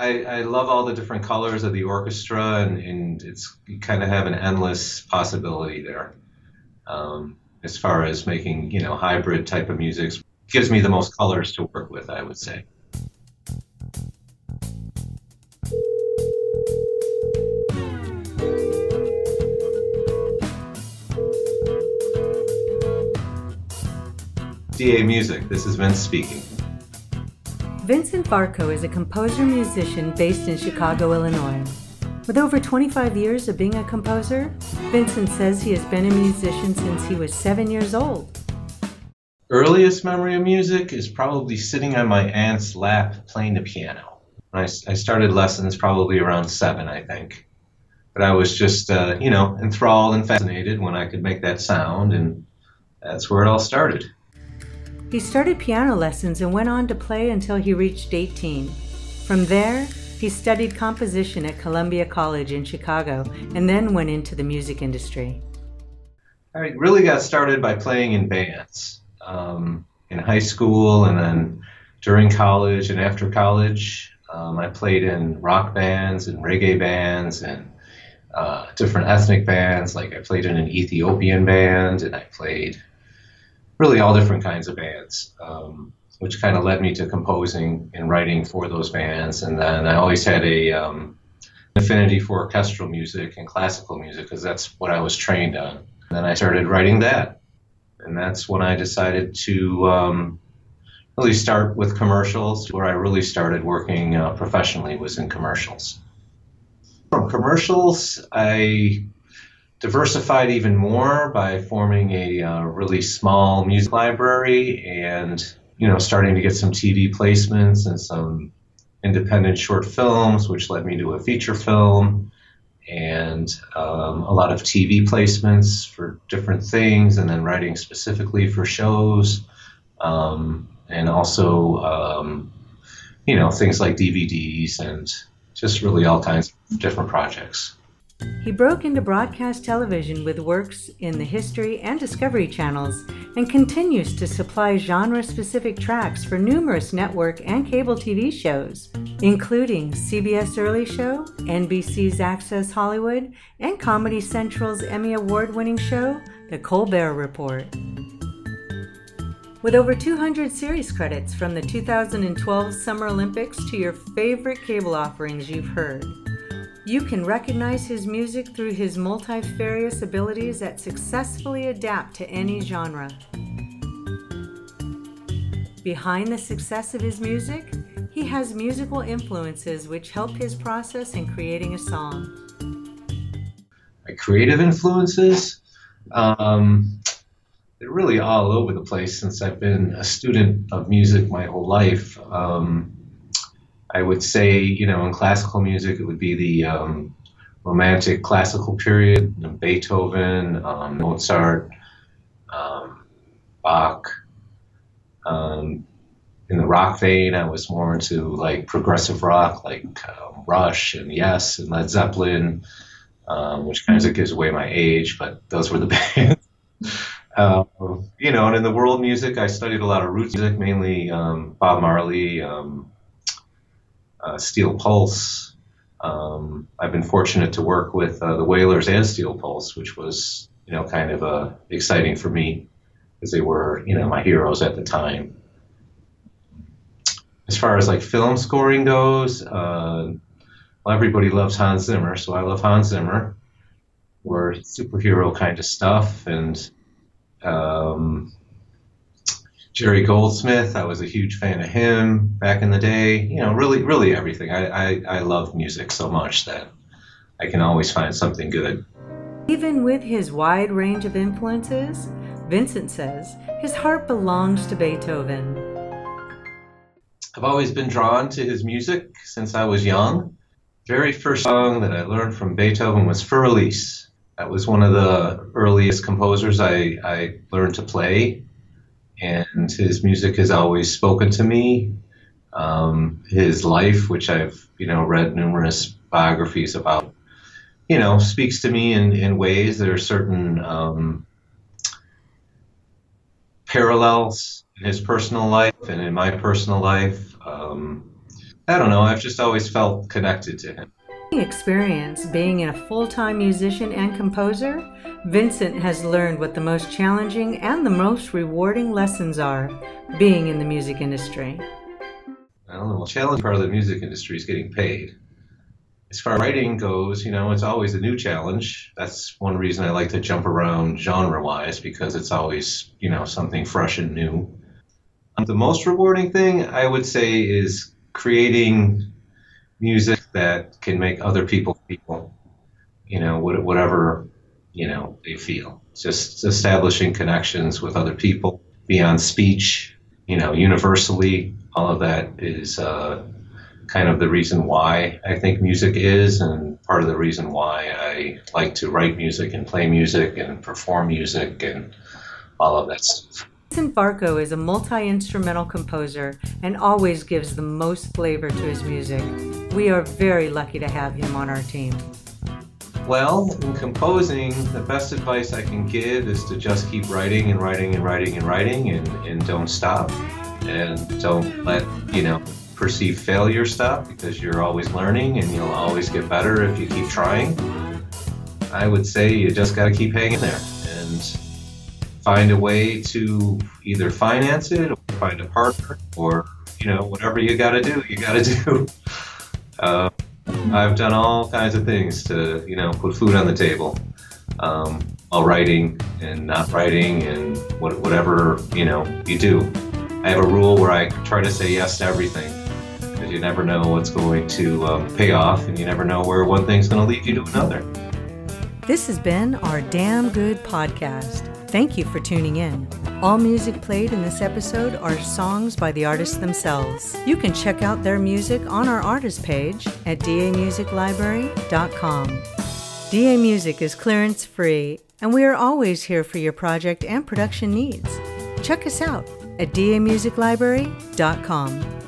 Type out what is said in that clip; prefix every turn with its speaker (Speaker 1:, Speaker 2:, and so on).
Speaker 1: I, I love all the different colors of the orchestra, and, and it's you kind of have an endless possibility there. Um, as far as making you know hybrid type of music, gives me the most colors to work with, I would say. DA Music, this is Vince speaking.
Speaker 2: Vincent Varco is a composer musician based in Chicago, Illinois. With over 25 years of being a composer, Vincent says he has been a musician since he was seven years old.
Speaker 1: Earliest memory of music is probably sitting on my aunt's lap playing the piano. I, I started lessons probably around seven, I think. But I was just, uh, you know, enthralled and fascinated when I could make that sound, and that's where it all started.
Speaker 2: He started piano lessons and went on to play until he reached 18. From there, he studied composition at Columbia College in Chicago and then went into the music industry.
Speaker 1: I really got started by playing in bands um, in high school and then during college and after college. Um, I played in rock bands and reggae bands and uh, different ethnic bands. Like I played in an Ethiopian band and I played really all different kinds of bands, um, which kind of led me to composing and writing for those bands. And then I always had a um, affinity for orchestral music and classical music because that's what I was trained on. And then I started writing that, and that's when I decided to um, really start with commercials. Where I really started working uh, professionally was in commercials. From commercials, I diversified even more by forming a uh, really small music library and you know starting to get some TV placements and some independent short films, which led me to a feature film and um, a lot of TV placements for different things, and then writing specifically for shows, um, and also um, you know things like DVDs and just really all kinds of different projects.
Speaker 2: He broke into broadcast television with works in the History and Discovery channels and continues to supply genre specific tracks for numerous network and cable TV shows, including CBS Early Show, NBC's Access Hollywood, and Comedy Central's Emmy Award winning show, The Colbert Report. With over 200 series credits from the 2012 Summer Olympics to your favorite cable offerings you've heard. You can recognize his music through his multifarious abilities that successfully adapt to any genre. Behind the success of his music, he has musical influences which help his process in creating a song.
Speaker 1: My creative influences, um, they're really all over the place since I've been a student of music my whole life. Um, I would say, you know, in classical music, it would be the um, Romantic classical period, you know, Beethoven, um, Mozart, um, Bach. Um, in the rock vein, I was more into like progressive rock, like um, Rush and Yes and Led Zeppelin, um, which kind of gives away my age, but those were the bands. Uh, you know, and in the world music, I studied a lot of roots music, mainly Bob Marley, um, uh, Steel Pulse. Um, I've been fortunate to work with uh, the Wailers and Steel Pulse, which was you know kind of uh, exciting for me because they were you know my heroes at the time. As far as like film scoring goes, uh, well, everybody loves Hans Zimmer, so I love Hans Zimmer. We're superhero kind of stuff, and um, Jerry Goldsmith, I was a huge fan of him back in the day. You know, really, really everything. I, I, I love music so much that I can always find something good.
Speaker 2: Even with his wide range of influences, Vincent says his heart belongs to Beethoven.
Speaker 1: I've always been drawn to his music since I was young. Very first song that I learned from Beethoven was Für Elise. That was one of the earliest composers I, I learned to play and his music has always spoken to me. Um, his life, which I've you know read numerous biographies about, you know, speaks to me in, in ways. There are certain um, parallels in his personal life and in my personal life. Um, I don't know. I've just always felt connected to him.
Speaker 2: Experience being in a full time musician and composer, Vincent has learned what the most challenging and the most rewarding lessons are being in the music industry.
Speaker 1: Well, the most challenging part of the music industry is getting paid. As far as writing goes, you know, it's always a new challenge. That's one reason I like to jump around genre wise because it's always, you know, something fresh and new. The most rewarding thing I would say is creating music that can make other people feel, you know, whatever, you know, they feel. Just establishing connections with other people beyond speech, you know, universally. All of that is uh, kind of the reason why I think music is, and part of the reason why I like to write music and play music and perform music and all of that stuff.
Speaker 2: Vincent Varco is a multi instrumental composer and always gives the most flavor to his music. We are very lucky to have him on our team.
Speaker 1: Well, in composing, the best advice I can give is to just keep writing and writing and writing and writing and, and don't stop. And don't let, you know, perceived failure stop because you're always learning and you'll always get better if you keep trying. I would say you just got to keep hanging there and find a way to either finance it or find a partner or you know whatever you got to do you got to do. Uh, i've done all kinds of things to you know put food on the table. Um, while writing and not writing and what, whatever you know you do. I have a rule where i try to say yes to everything because you never know what's going to um, pay off and you never know where one thing's going to lead you to another.
Speaker 2: This has been our DAMM good podcast Thank you for tuning in. All music played in this episode are songs by the artists themselves. You can check out their music on our artist page at damusiclibrary.com. DA Music is clearance free, and we are always here for your project and production needs. Check us out at damusiclibrary.com.